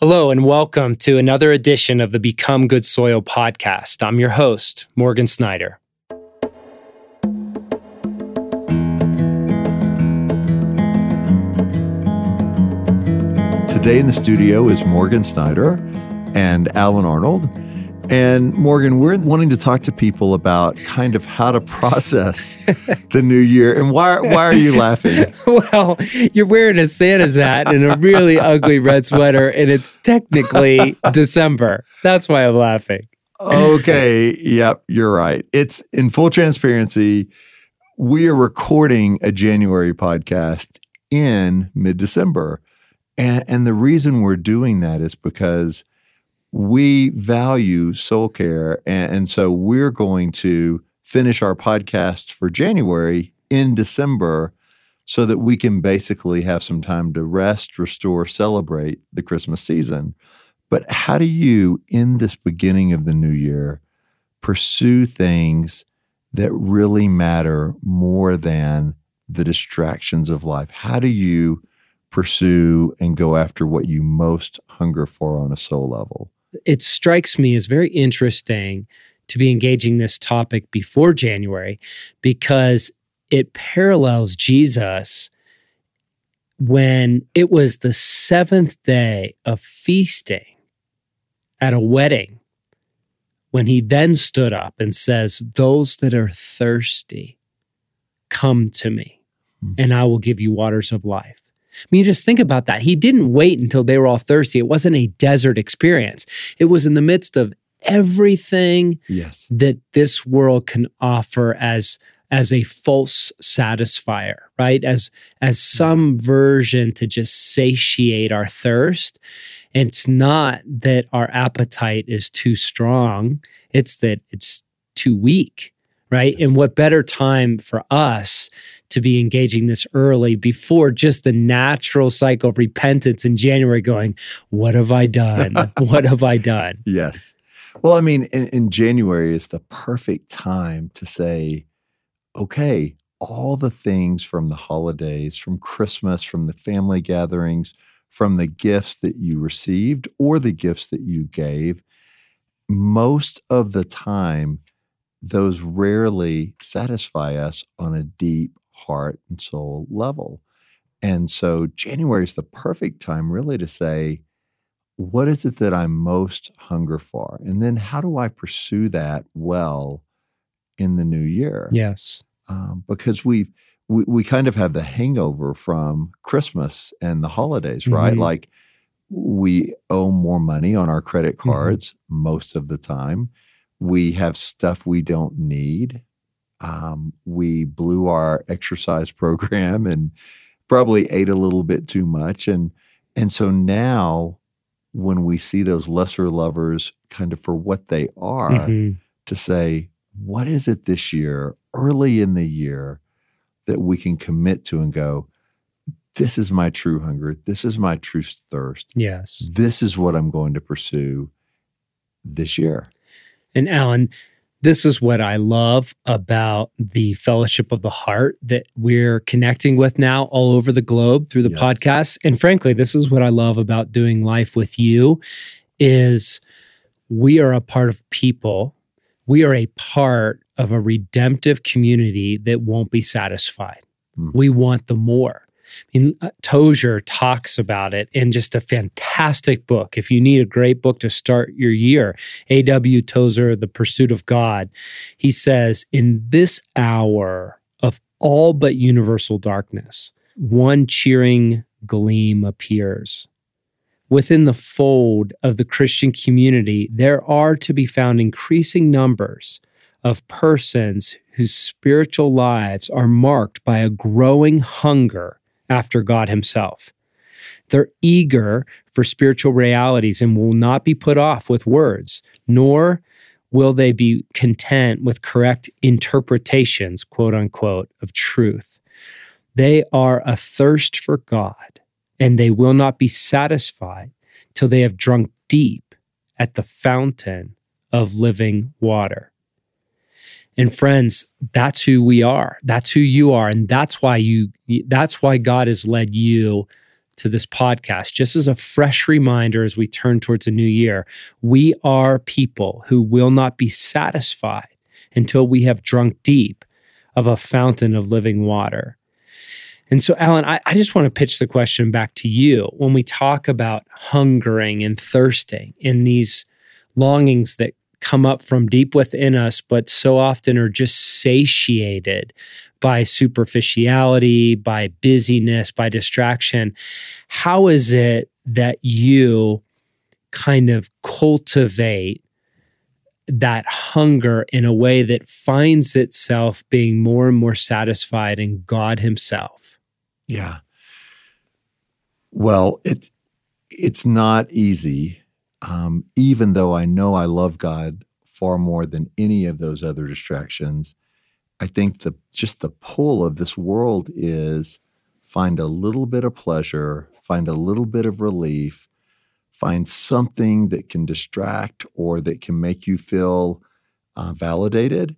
Hello, and welcome to another edition of the Become Good Soil podcast. I'm your host, Morgan Snyder. Today in the studio is Morgan Snyder and Allen Arnold. And Morgan, we're wanting to talk to people about kind of how to process the new year. And why why are you laughing? well, you're wearing a Santa's hat and a really ugly red sweater, and it's technically December. That's why I'm laughing. Okay. Yep, you're right. It's in full transparency. We are recording a January podcast in mid December. And, and the reason we're doing that is because we value soul care. And, and, so we're going to finish our podcast for January in December so that we can basically have some time to rest, restore, celebrate the Christmas season. But how do you, in this beginning of the new year, pursue things that really matter more than the distractions of life? How do you pursue and go after what you most hunger for on a soul level? It strikes me as very interesting to be engaging this topic before January because it parallels Jesus when it was the seventh day of feasting at a wedding, when he then stood up and says, Those that are thirsty, come to me, hmm. and I will give you waters of life. I mean, just think about that. He didn't wait until they were all thirsty. It wasn't a desert experience. It was in the midst of everything yes. that this world can offer as as a false satisfier, right? As as some version to just satiate our thirst. It's not that our appetite is too strong, it's that it's too weak, right? Yes. And what better time for us to be engaging this early before just the natural cycle of repentance in January going, What have I done? what have I done? Yes. Well, I mean, in, in, January is the perfect time to say, okay, all the things from the holidays, from Christmas, from the family gatherings, from the gifts that you received or the gifts that you gave, most of the time, those rarely satisfy us on a deep heart and soul level. And so January is the perfect time really to say, what is it that I'm most hunger for? And then how do I pursue that well in the new year? Yes. Um, because we've, we, we kind of have the hangover from Christmas and the holidays, right? Mm-hmm. Like we owe more money on our credit mm-hmm. cards mm-hmm. most of the time. We have stuff we don't need um, we blew our exercise program and probably ate a little bit too much. And, and so now when we see those lesser lovers kind of for what they are, mm-hmm. to say, what is it this year, early in the year, that we can commit to and go, this is my true hunger. This is my true thirst. Yes. This is what I'm going to pursue this year. And Allen, this is what I love about the Fellowship of the Heart that we're connecting with now all over the globe through the yes. podcast. And frankly, this is what I love about doing life with you is we are a part of people. We are a part of a redemptive community that won't be satisfied. Mm. We want the more. I mean, uh, Tozer talks about it in just a fantastic book. If you need a great book to start your year, A.W. Tozer, The Pursuit of God, he says, In this hour of all but universal darkness, one cheering gleam appears. Within the fold of the Christian community, there are to be found increasing numbers of persons whose spiritual lives are marked by a growing hunger after God Himself. They're eager for spiritual realities and will not be put off with words, nor will they be content with correct interpretations, quote unquote, of truth. They are athirst for God, and they will not be satisfied till they have drunk deep at the fountain of living water. And friends, that's who we are. That's who you are. And that's why you that's why God has led you to this podcast, just as a fresh reminder as we turn towards a new year, we are people who will not be satisfied until we have drunk deep of a fountain of living water. And so, Allen, I, I, just want to pitch the question back to you. When we talk about hungering and thirsting in these longings that come up from deep within us, but so often are just satiated by superficiality, by busyness, by distraction, how is it that you kind of cultivate that hunger in a way that finds itself being more and more satisfied in God Himself? Yeah. Well, it's it's not easy, um, even though I know I love God far more than any of those other distractions. I think the just the pull of this world is find a little bit of pleasure, find a little bit of relief, find something that can distract or that can make you feel uh, validated.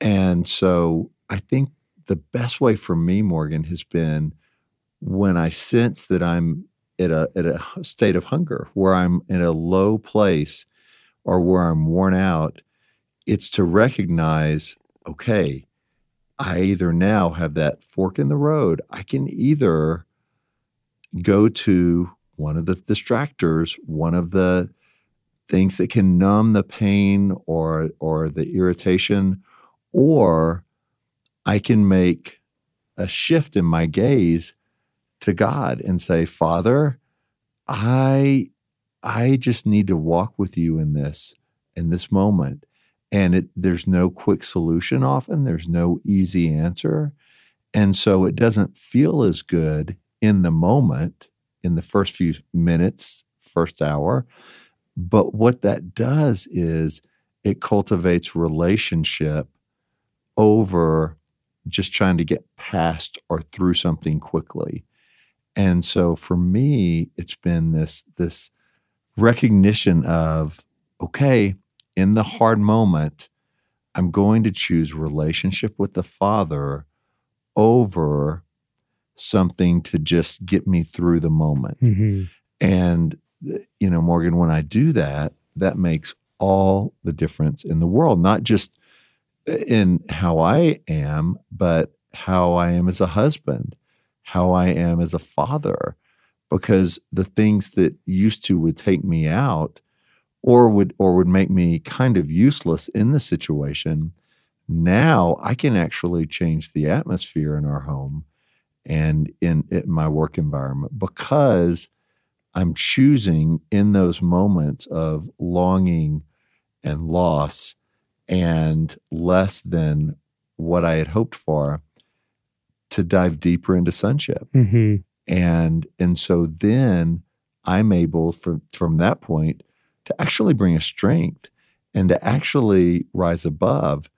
And so I think the best way for me, Morgan, has been when I sense that I'm at a at a state of hunger, where I'm in a low place or where I'm worn out, it's to recognize, okay, I either now have that fork in the road. I can either go to one of the distractors, one of the things that can numb the pain or or the irritation, or I can make a shift in my gaze to God and say, Father, I I just need to walk with you in this in this moment. And it, there's no quick solution often. There's no easy answer. And so it doesn't feel as good in the moment, in the first few minutes, first hour. But what that does is it cultivates relationship over just trying to get past or through something quickly. And so for me, it's been this this recognition of okay, in the hard moment, I'm going to choose relationship with the Father over something to just get me through the moment. Mm-hmm. And you know, Morgan, when I do that, that makes all the difference in the world, not just in how I am, but how I am as a husband, how I am as a father because the things that used to would take me out or would or would make me kind of useless in the situation now I can actually change the atmosphere in our home and in, in my work environment because I'm choosing in those moments of longing and loss and less than what I had hoped for to dive deeper into sonship. Mm-hmm. And and so then I'm able from from that point to actually bring a strength and to actually rise above.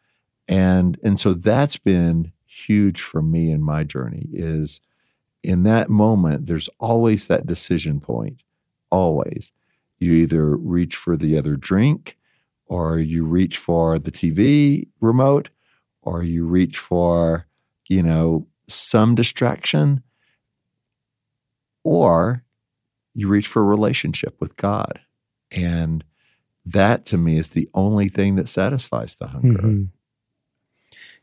And and so that's been huge for me in my journey is in that moment there's always that decision point. Always. You either reach for the other drink or you reach for the TV remote or you reach for, you know, some distraction, or you reach for a relationship with God. And that to me is the only thing that satisfies the hunger. Mm-hmm.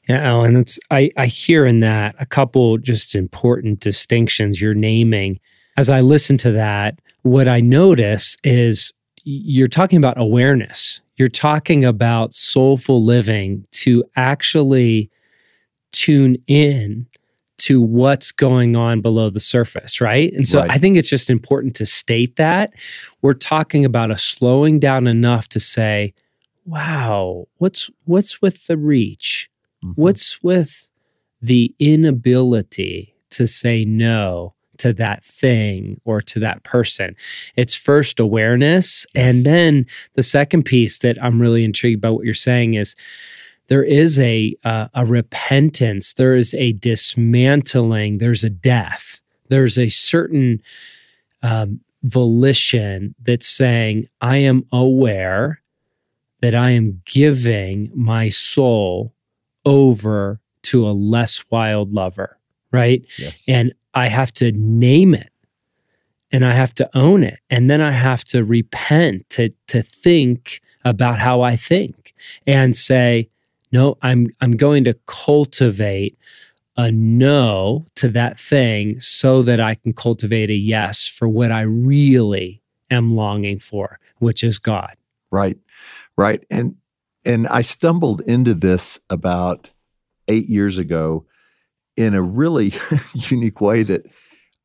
Yeah, Allen, it's I, I hear in that a couple just important distinctions you're naming. As I listen to that, what I notice is you're talking about awareness. You're talking about soulful living to actually tune in to what's going on below the surface, right? And so right. I think it's just important to state that we're talking about a slowing down enough to say, wow, what's what's with the reach? Mm-hmm. What's with the inability to say no to that thing or to that person? It's first awareness. Yes. And then the second piece that I'm really intrigued by what you're saying is there is a uh, a repentance, there is a dismantling, there's a death, there's a certain um, volition that's saying, I am aware that I am giving my soul over to a less wild lover, right? Yes. And I have to name it and I have to own it. And then I have to repent to, to think about how I think and say, no, I'm, I'm going to cultivate a no to that thing so that I can cultivate a yes for what I really am longing for, which is God. Right. Right. And and I stumbled into this about 8 years ago in a really unique way that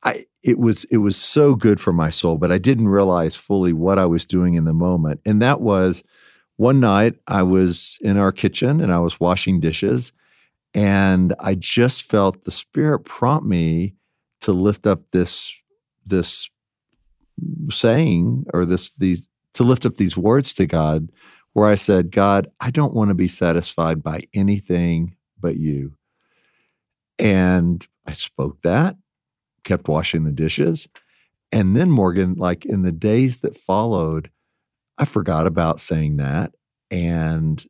I it was it was so good for my soul, but I didn't realize fully what I was doing in the moment. And that was one night I was in our kitchen and I was washing dishes and I just felt the spirit prompt me to lift up this this saying or this these to lift up these words to God where I said, God, I don't want to be satisfied by anything but you. And I spoke that, kept washing the dishes. And then, Morgan, like in the days that followed, I forgot about saying that. And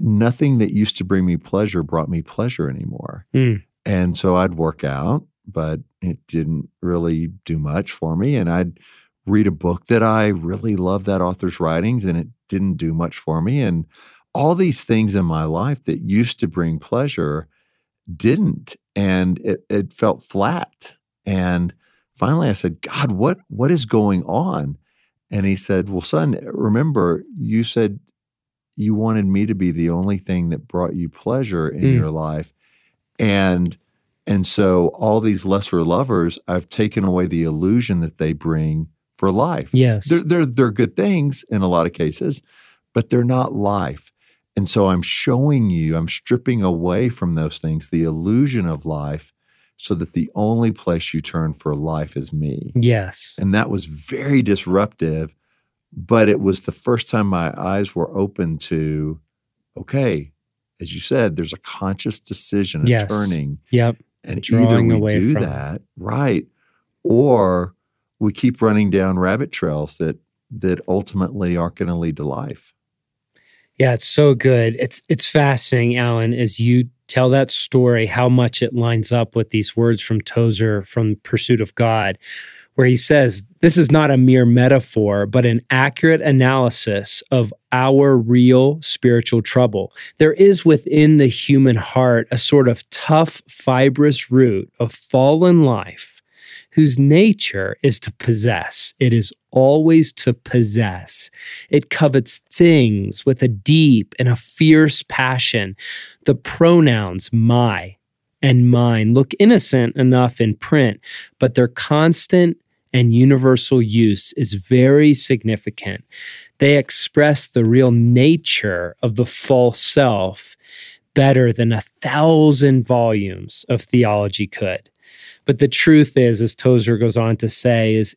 nothing that used to bring me pleasure brought me pleasure anymore. Mm. And so I'd work out, but it didn't really do much for me. And I'd read a book that I really loved that author's writings, and it didn't do much for me. And all these things in my life that used to bring pleasure didn't. And it, it felt flat. And finally I said, God, what what is going on? And he said, Well, son, remember, you said you wanted me to be the only thing that brought you pleasure in mm. your life. And and so all these lesser lovers, I've taken away the illusion that they bring for life. Yes. They're, they're, they're good things in a lot of cases, but they're not life. And so I'm showing you, I'm stripping away from those things the illusion of life so that the only place you turn for life is me. Yes. And that was very disruptive, but it was the first time my eyes were open to okay, as you said, there's a conscious decision, yes. turning. Yep. And Drawing either we do that, right, or we keep running down rabbit trails that that ultimately aren't going to lead to life. Yeah, it's so good. It's it's fascinating, Allen, as you tell that story, how much it lines up with these words from Tozer from Pursuit of God, where he says, This is not a mere metaphor, but an accurate analysis of our real spiritual trouble. There is within the human heart a sort of tough, fibrous root of fallen life whose nature is to possess. It is always to possess. It covets things with a deep and a fierce passion. The pronouns my and mine look innocent enough in print, but their constant and universal use is very significant. They express the real nature of the false self better than a thousand volumes of theology could. But the truth is, as Tozer goes on to say, is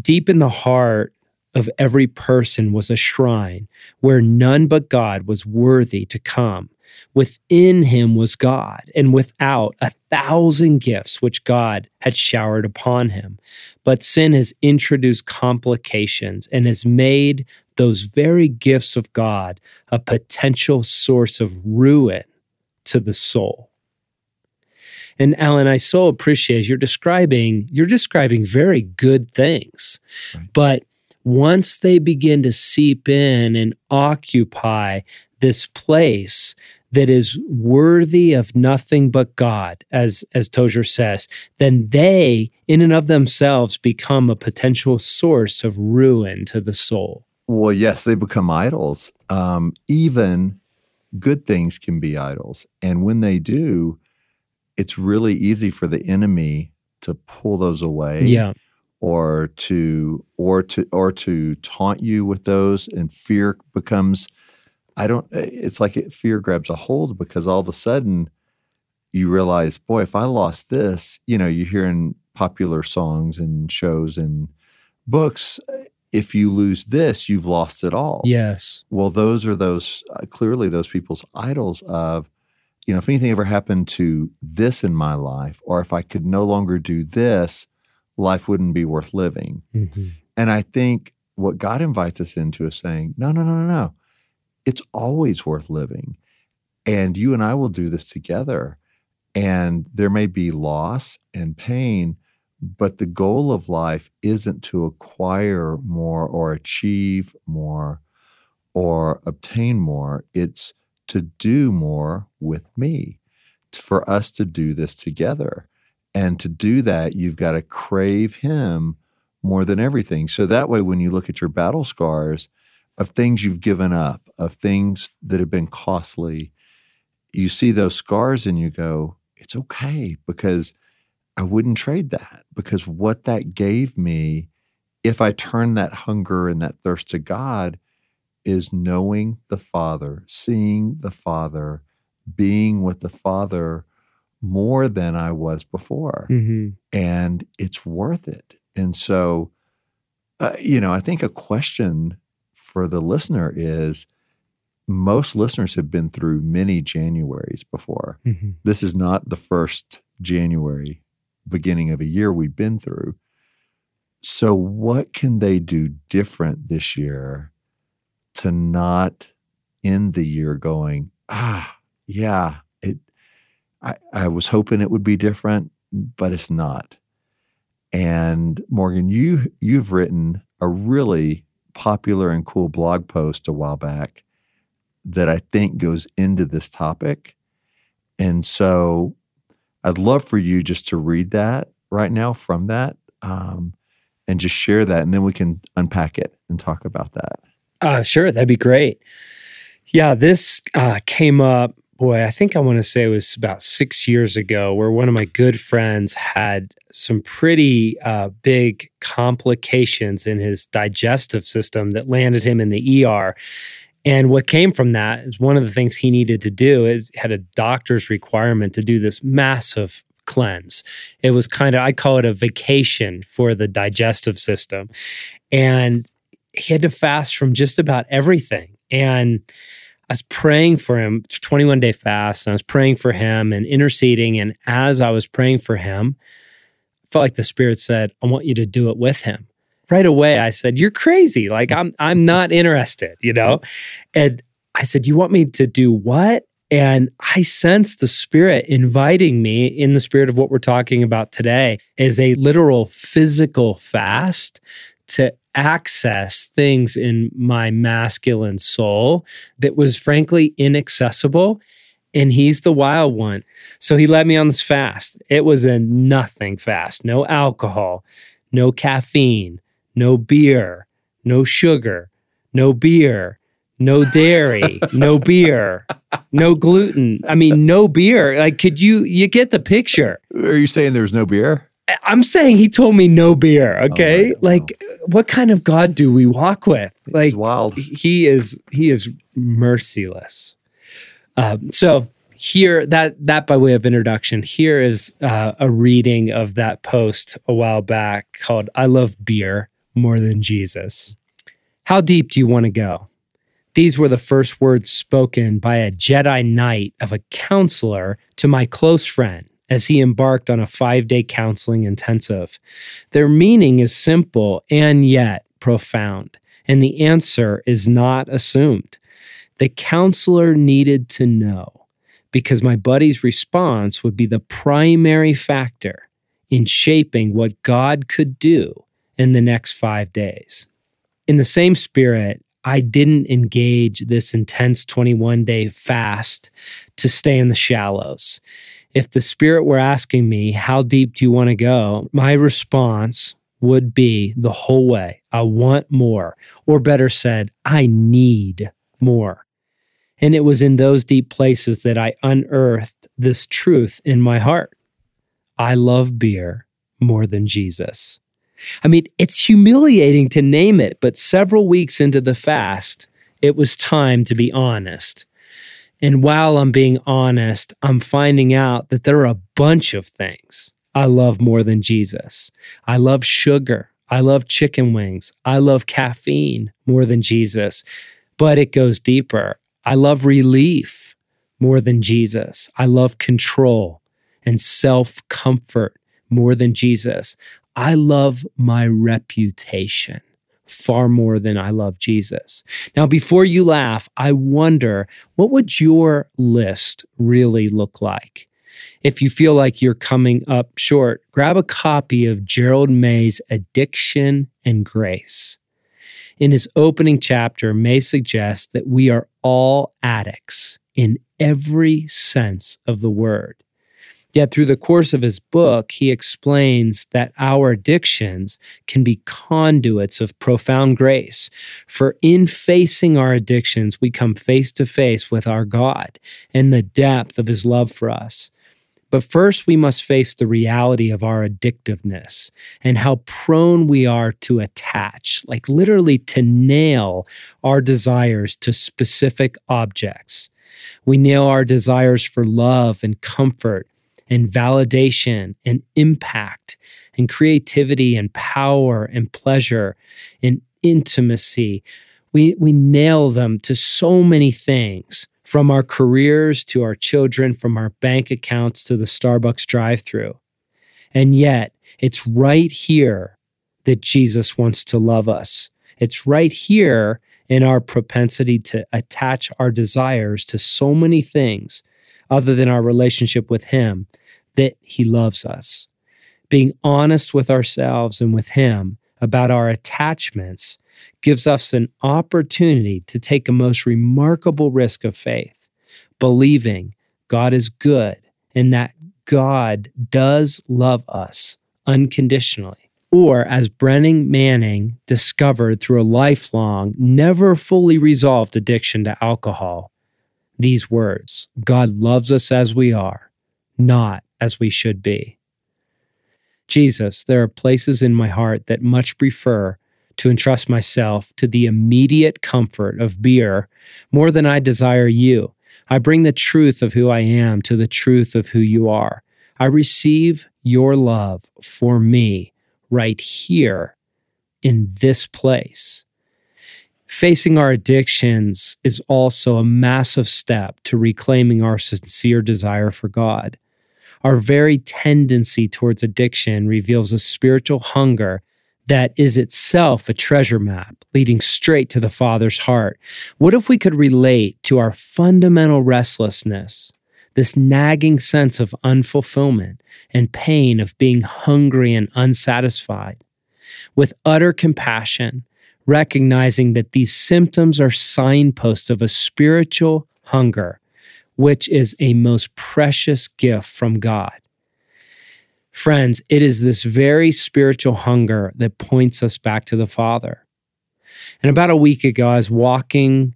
deep in the heart of every person was a shrine where none but God was worthy to come. Within him was God, and without a thousand gifts which God had showered upon him. But sin has introduced complications and has made those very gifts of God a potential source of ruin to the soul. And Allen, I so appreciate you're describing you're describing very good things. Right. But once they begin to seep in and occupy this place that is worthy of nothing but God, as as Tozer says, then they, in and of themselves, become a potential source of ruin to the soul. Well, yes, they become idols. Um, even good things can be idols, and when they do, it's really easy for the enemy to pull those away. Yeah. Or to or to or to taunt you with those and fear becomes I don't it's like it, fear grabs a hold because all of a sudden you realize, boy, if I lost this, you know, you hear in popular songs and shows and books, if you lose this, you've lost it all. Yes. Well, those are those uh, clearly those people's idols of you know, if anything ever happened to this in my life, or if I could no longer do this, life wouldn't be worth living. Mm-hmm. And I think what God invites us into is saying, no, no, no, no, no. It's always worth living. And you and I will do this together. And there may be loss and pain, But the goal of life isn't to acquire more or achieve more or obtain more. It's to do more with me, for us to do this together. And to do that, you've got to crave Him more than everything. So that way, when you look at your battle scars of things you've given up, of things that have been costly, you see those scars and you go, it's okay because I wouldn't trade that because what that gave me, if I turn that hunger and that thirst to God, is knowing the Father, seeing the Father, being with the Father more than I was before. Mm-hmm. And it's worth it. And so, uh, you know, I think a question for the listener is most listeners have been through many Januaries before. Mm-hmm. This is not the first January beginning of a year we've been through. So, what can they do different this year to not end the year going, ah, yeah, it, I, I was hoping it would be different, but it's not. And Morgan, you you've written a really popular and cool blog post a while back that I think goes into this topic. And so I'd love for you just to read that right now from that um, and just share that. And then we can unpack it and talk about that. Uh, sure, that'd be great. Yeah, this uh, came up, boy, I think I want to say it was about six years ago, where one of my good friends had some pretty uh, big complications in his digestive system that landed him in the ER. And what came from that is one of the things he needed to do. It had a doctor's requirement to do this massive cleanse. It was kind of, I call it a vacation for the digestive system. And he had to fast from just about everything. And I was praying for him, 21 day fast, and I was praying for him and interceding. And as I was praying for him, I felt like the Spirit said, I want you to do it with him right away I said, "You're crazy. Like I'm I'm not interested, you know?" And I said, "You want me to do what?" And I sensed the spirit inviting me in the spirit of what we're talking about today is a literal physical fast to access things in my masculine soul that was frankly inaccessible. And he's the wild one. So he led me on this fast. It was a nothing fast, no alcohol, no caffeine, no beer, no sugar, no beer, no dairy, no beer, no gluten. I mean, no beer. Like, could you, you get the picture? Are you saying there's no beer? I'm saying he told me no beer. Oh, okay. Oh, like, what kind of God do we walk with? Like, He's wild. He is, he is merciless. Um, so, here that that by way of introduction here is uh, a reading of that post a while back called i love beer more than Jesus. How deep do you want to go? These were the first words spoken by a Jedi Knight of a counselor to my close friend as he embarked on a five day counseling intensive. Their meaning is simple and yet profound, and the answer is not assumed. The counselor needed to know because my buddy's response would be the primary factor in shaping what God could do in the next five days. In the same spirit, I didn't engage this intense 21 day fast to stay in the shallows. If the Spirit were asking me, How deep do you want to go? my response would be the whole way I want more, or better said, I need more. And it was in those deep places that I unearthed this truth in my heart I love beer more than Jesus. I mean, it's humiliating to name it, but several weeks into the fast, it was time to be honest. And while I'm being honest, I'm finding out that there are a bunch of things I love more than Jesus. I love sugar. I love chicken wings. I love caffeine more than Jesus. But it goes deeper. I love relief more than Jesus. I love control and self comfort more than Jesus. I love my reputation far more than I love Jesus. Now, before you laugh, I wonder what would your list really look like? If you feel like you're coming up short, grab a copy of Gerald May's Addiction and Grace. In his opening chapter, May suggests that we are all addicts in every sense of the word. Yet, through the course of his book, he explains that our addictions can be conduits of profound grace. For in facing our addictions, we come face to face with our God and the depth of his love for us. But first, we must face the reality of our addictiveness and how prone we are to attach, like literally to nail our desires to specific objects. We nail our desires for love and comfort and validation and impact and creativity and power and pleasure and intimacy. We, we nail them to so many things from our careers to our children, from our bank accounts to the Starbucks drive through. And yet, it's right here that Jesus wants to love us. It's right here in our propensity to attach our desires to so many things other than our relationship with Him that He loves us. Being honest with ourselves and with Him about our attachments gives us an opportunity to take a most remarkable risk of faith, believing God is good and that God does love us unconditionally. Or, as Brennan Manning discovered through a lifelong, never fully resolved addiction to alcohol, these words God loves us as we are, not as we should be. Jesus, there are places in my heart that much prefer to entrust myself to the immediate comfort of beer more than I desire you. I bring the truth of who I am to the truth of who you are. I receive your love for me right here in this place. Facing our addictions is also a massive step to reclaiming our sincere desire for God. Our very tendency towards addiction reveals a spiritual hunger that is itself a treasure map leading straight to the Father's heart. What if we could relate to our fundamental restlessness, this nagging sense of unfulfillment and pain of being hungry and unsatisfied, with utter compassion, recognizing that these symptoms are signposts of a spiritual hunger, which is a most precious gift from God? Friends, it is this very spiritual hunger that points us back to the Father. And about a week ago, I was walking,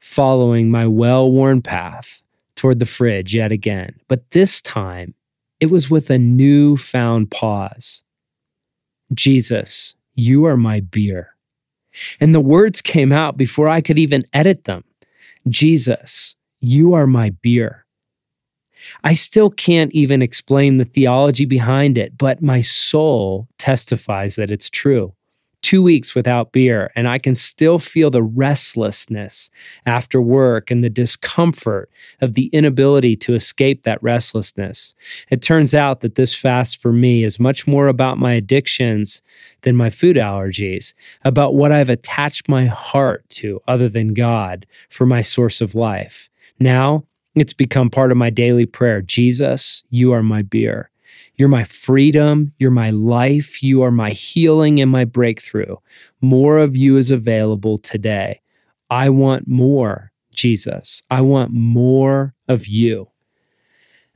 following my well worn path toward the fridge yet again. But this time, it was with a newfound pause. Jesus, you are my beer. And the words came out before I could even edit them. Jesus, you are my beer. I still can't even explain the theology behind it, but my soul testifies that it's true. Two weeks without beer, and I can still feel the restlessness after work and the discomfort of the inability to escape that restlessness. It turns out that this fast for me is much more about my addictions than my food allergies, about what I've attached my heart to other than God for my source of life. Now, it's become part of my daily prayer. Jesus, you are my beer. You're my freedom. You're my life. You are my healing and my breakthrough. More of you is available today. I want more, Jesus. I want more of you.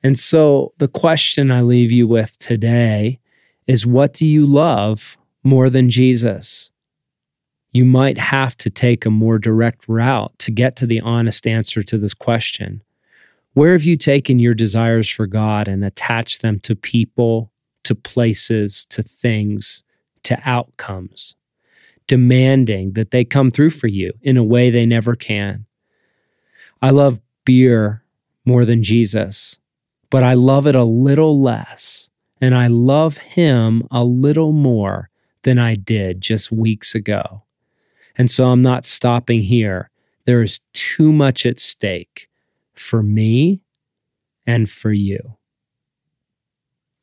And so the question I leave you with today is what do you love more than Jesus? You might have to take a more direct route to get to the honest answer to this question. Where have you taken your desires for God and attached them to people, to places, to things, to outcomes, demanding that they come through for you in a way they never can? I love beer more than Jesus, but I love it a little less, and I love Him a little more than I did just weeks ago. And so I'm not stopping here. There is too much at stake for me and for you.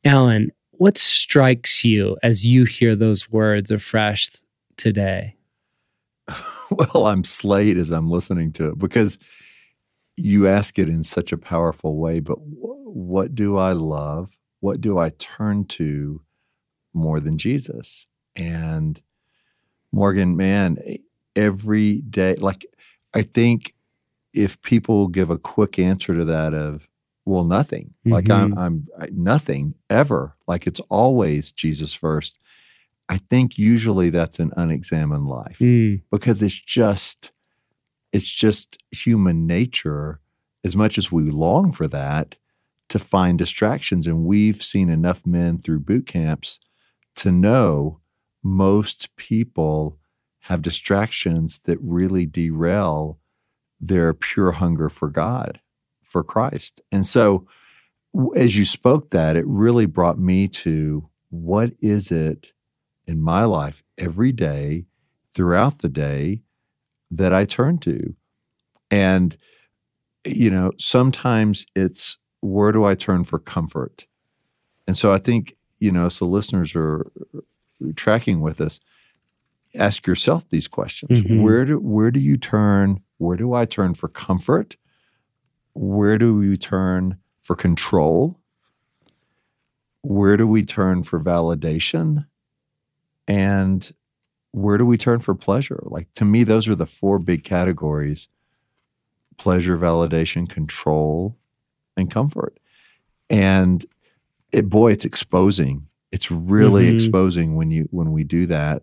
Allen, what strikes you as you hear those words afresh today? Well, I'm slayed as I'm listening to it because you ask it in such a powerful way. But what do I love? What do I turn to more than Jesus? And Morgan, man, every day, like I think if people give a quick answer to that of, well, nothing, mm-hmm. like I'm, mm-hmm. I'm nothing ever, like it's always Jesus first. I think usually that's an unexamined life mm. because it's just, it's just human nature as much as we long for that to find distractions. And we've seen enough men through boot camps to know most people have distractions that really derail their pure hunger for God, for Christ. And so, as you spoke that, it really brought me to what is it in my life every day, throughout the day, that I turn to? And, you know, sometimes it's where do I turn for comfort? And so I think, you know, so listeners are tracking with us, ask yourself these questions. Mm-hmm. Where do where do you turn? Where do I turn for comfort? Where do we turn for control? Where do we turn for validation? And where do we turn for pleasure? Like to me, those are the four big categories pleasure, validation, control, and comfort. And it, boy, it's exposing. It's really mm-hmm. exposing when you when we do that.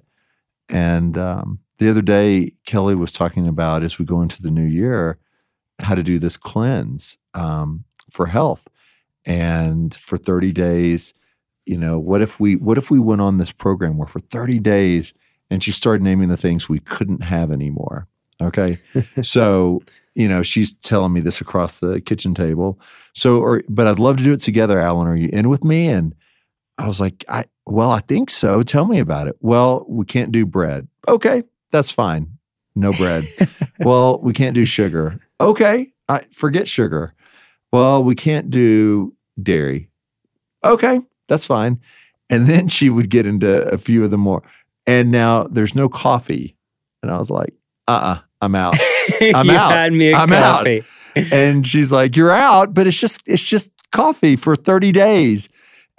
And um, the other day, Kelly was talking about as we go into the new year, how to do this cleanse um, for health, and for thirty days. You know, what if we what if we went on this program where for thirty days, and she started naming the things we couldn't have anymore. Okay, so you know, she's telling me this across the kitchen table. So, or, but I'd love to do it together. Allen, are you in with me? And I was like, I, well, I think so. Tell me about it. Well, we can't do bread. Okay, that's fine. No bread. well, we can't do sugar. Okay, I forget sugar. Well, we can't do dairy. Okay, that's fine. And then she would get into a few of the more. And now there's no coffee. And I was like, uh uh-uh, uh, i am out. I'm out. I'm coffee. out. And she's like, You're out, but it's just it's just coffee for 30 days.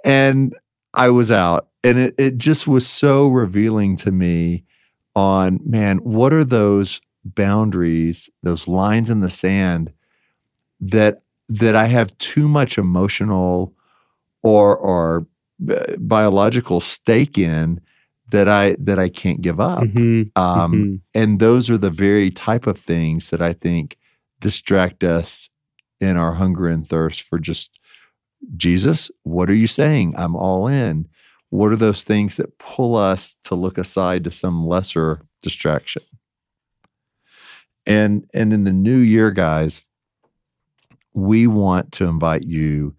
And I was out. And it, it just was so revealing to me on, man, what are those boundaries, those lines in the sand that that I have too much emotional or or biological stake in that I that I can't give up. Mm-hmm. Um, mm-hmm. And those are the very type of things that I think distract us in our hunger and thirst for just Jesus. What are you saying? I'm all in. What are those things that pull us to look aside to some lesser distraction? And and in the new year, guys, we want to invite you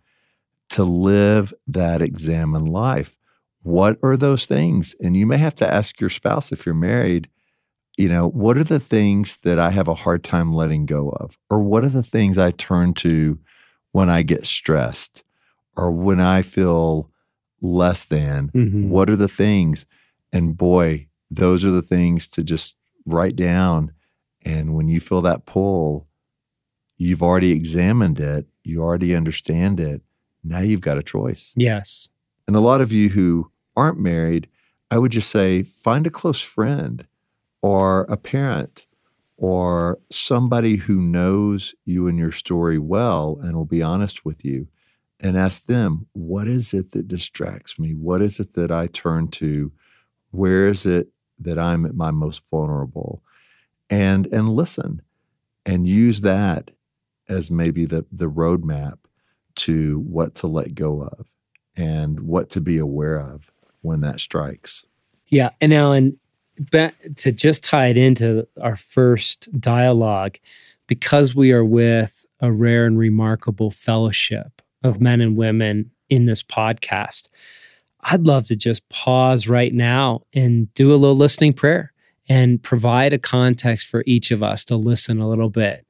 to live that examined life what are those things? And you may have to ask your spouse if you're married, you know, what are the things that I have a hard time letting go of? Or what are the things I turn to when I get stressed or when I feel less than? Mm-hmm. What are the things? And boy, those are the things to just write down. And when you feel that pull, you've already examined it, you already understand it. Now you've got a choice. Yes. And a lot of you who aren't married, I would just say find a close friend or a parent or somebody who knows you and your story well and will be honest with you and ask them, what is it that distracts me? What is it that I turn to? Where is it that I'm at my most vulnerable? And and listen and use that as maybe the the roadmap to what to let go of and what to be aware of when that strikes. Yeah. And Allen, to just tie it into our first dialogue, because we are with a rare and remarkable fellowship of men and women in this podcast, I'd love to just pause right now and do a little listening prayer and provide a context for each of us to listen a little bit.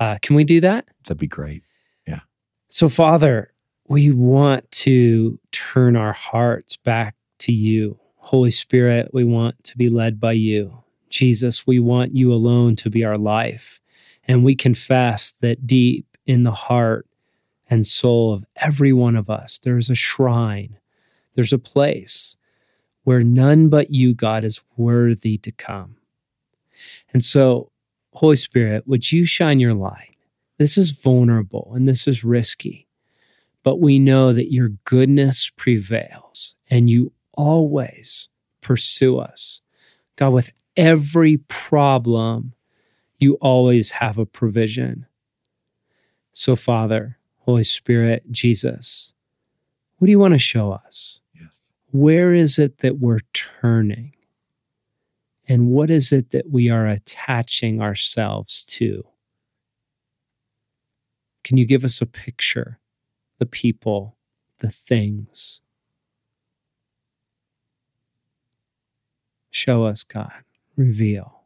Uh, can we do that? That'd be great. Yeah. So, Father, we want to turn our hearts back to you. Holy Spirit, we want to be led by you. Jesus, we want you alone to be our life. And we confess that deep in the heart, and soul of every one of us. There is a shrine, there's a place where none but you, God, is worthy to come. And so, Holy Spirit, would you shine your light? This is vulnerable and this is risky, but we know that your goodness prevails and you always pursue us. God, with every problem, you always have a provision. So, Father, Holy Spirit, Jesus, what do you want to show us? Yes. Where is it that we're turning? And what is it that we are attaching ourselves to? Can you give us a picture? The people, the things. Show us, God. Reveal.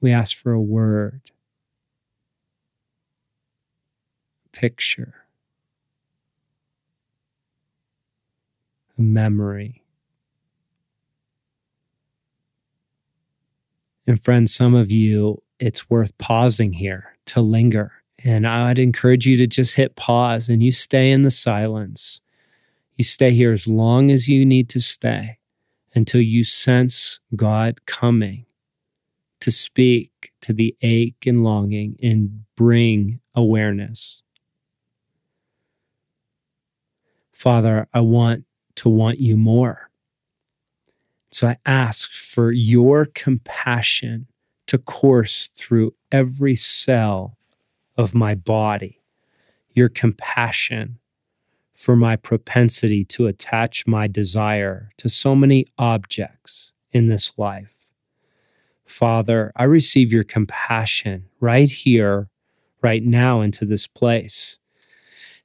We ask for a word, picture, a memory. And friends, some of you, it's worth pausing here to linger. And I'd encourage you to just hit pause and you stay in the silence. You stay here as long as you need to stay until you sense God coming to speak to the ache and longing and bring awareness. Father, I want to want you more. So I ask for your compassion to course through every cell of my body, your compassion for my propensity to attach my desire to so many objects in this life. Father, I receive your compassion right here, right now, into this place.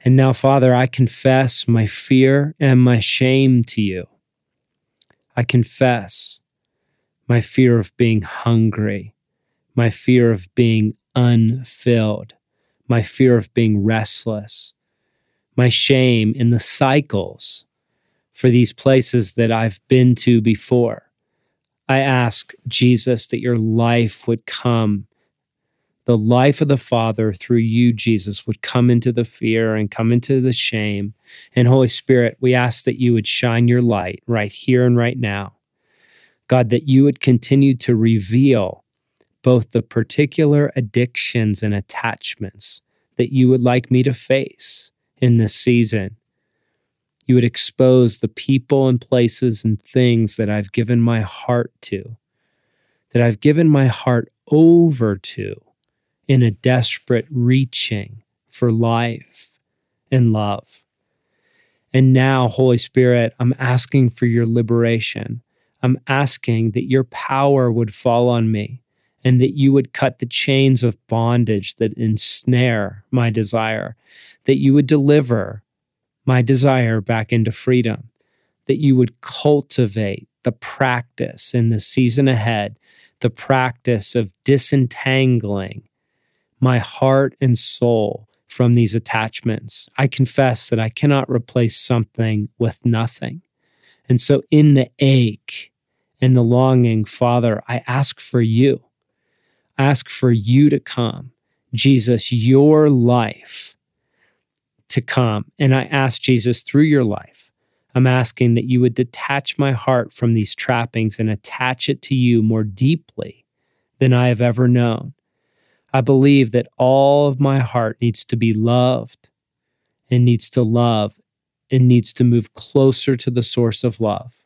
And now, Father, I confess my fear and my shame to you. I confess my fear of being hungry, my fear of being unfilled, my fear of being restless, my shame in the cycles for these places that I've been to before. I ask Jesus that your life would come, the life of the Father through you, Jesus, would come into the fear and come into the shame. And Holy Spirit, we ask that you would shine your light right here and right now. God, that you would continue to reveal both the particular addictions and attachments that you would like me to face in this season. You would expose the people and places and things that I've given my heart to, that I've given my heart over to in a desperate reaching for life and love. And now, Holy Spirit, I'm asking for your liberation. I'm asking that your power would fall on me and that you would cut the chains of bondage that ensnare my desire, that you would deliver my desire back into freedom, that you would cultivate the practice in the season ahead, the practice of disentangling my heart and soul from these attachments. I confess that I cannot replace something with nothing. And so, in the ache and the longing, Father, I ask for you ask for you to come, Jesus, your life to come. And I ask Jesus through your life, I'm asking that you would detach my heart from these trappings and attach it to you more deeply than I have ever known. I believe that all of my heart needs to be loved and needs to love and needs to move closer to the source of love.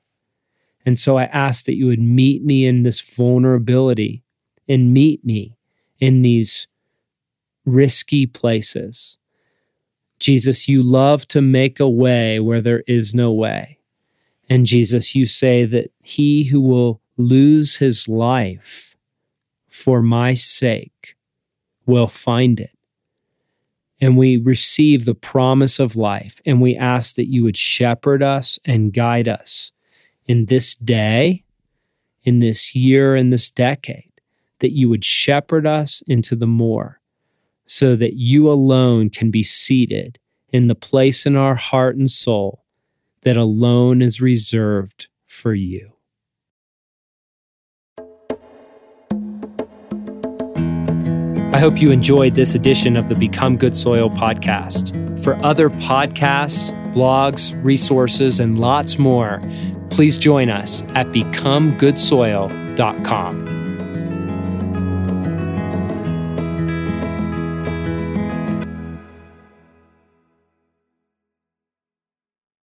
And so I ask that you would meet me in this vulnerability and meet me in these risky places. Jesus, you love to make a way where there is no way. And Jesus, you say that he who will lose his life for my sake will find it. And we receive the promise of life, and we ask that you would shepherd us and guide us in this day, in this year, in this decade that you would shepherd us into the more, so that you alone can be seated in the place in our heart and soul that alone is reserved for you. Hope you enjoyed this edition of the Become Good Soil podcast. For other podcasts, blogs, resources, and lots more, please join us at becomegoodsoil.com.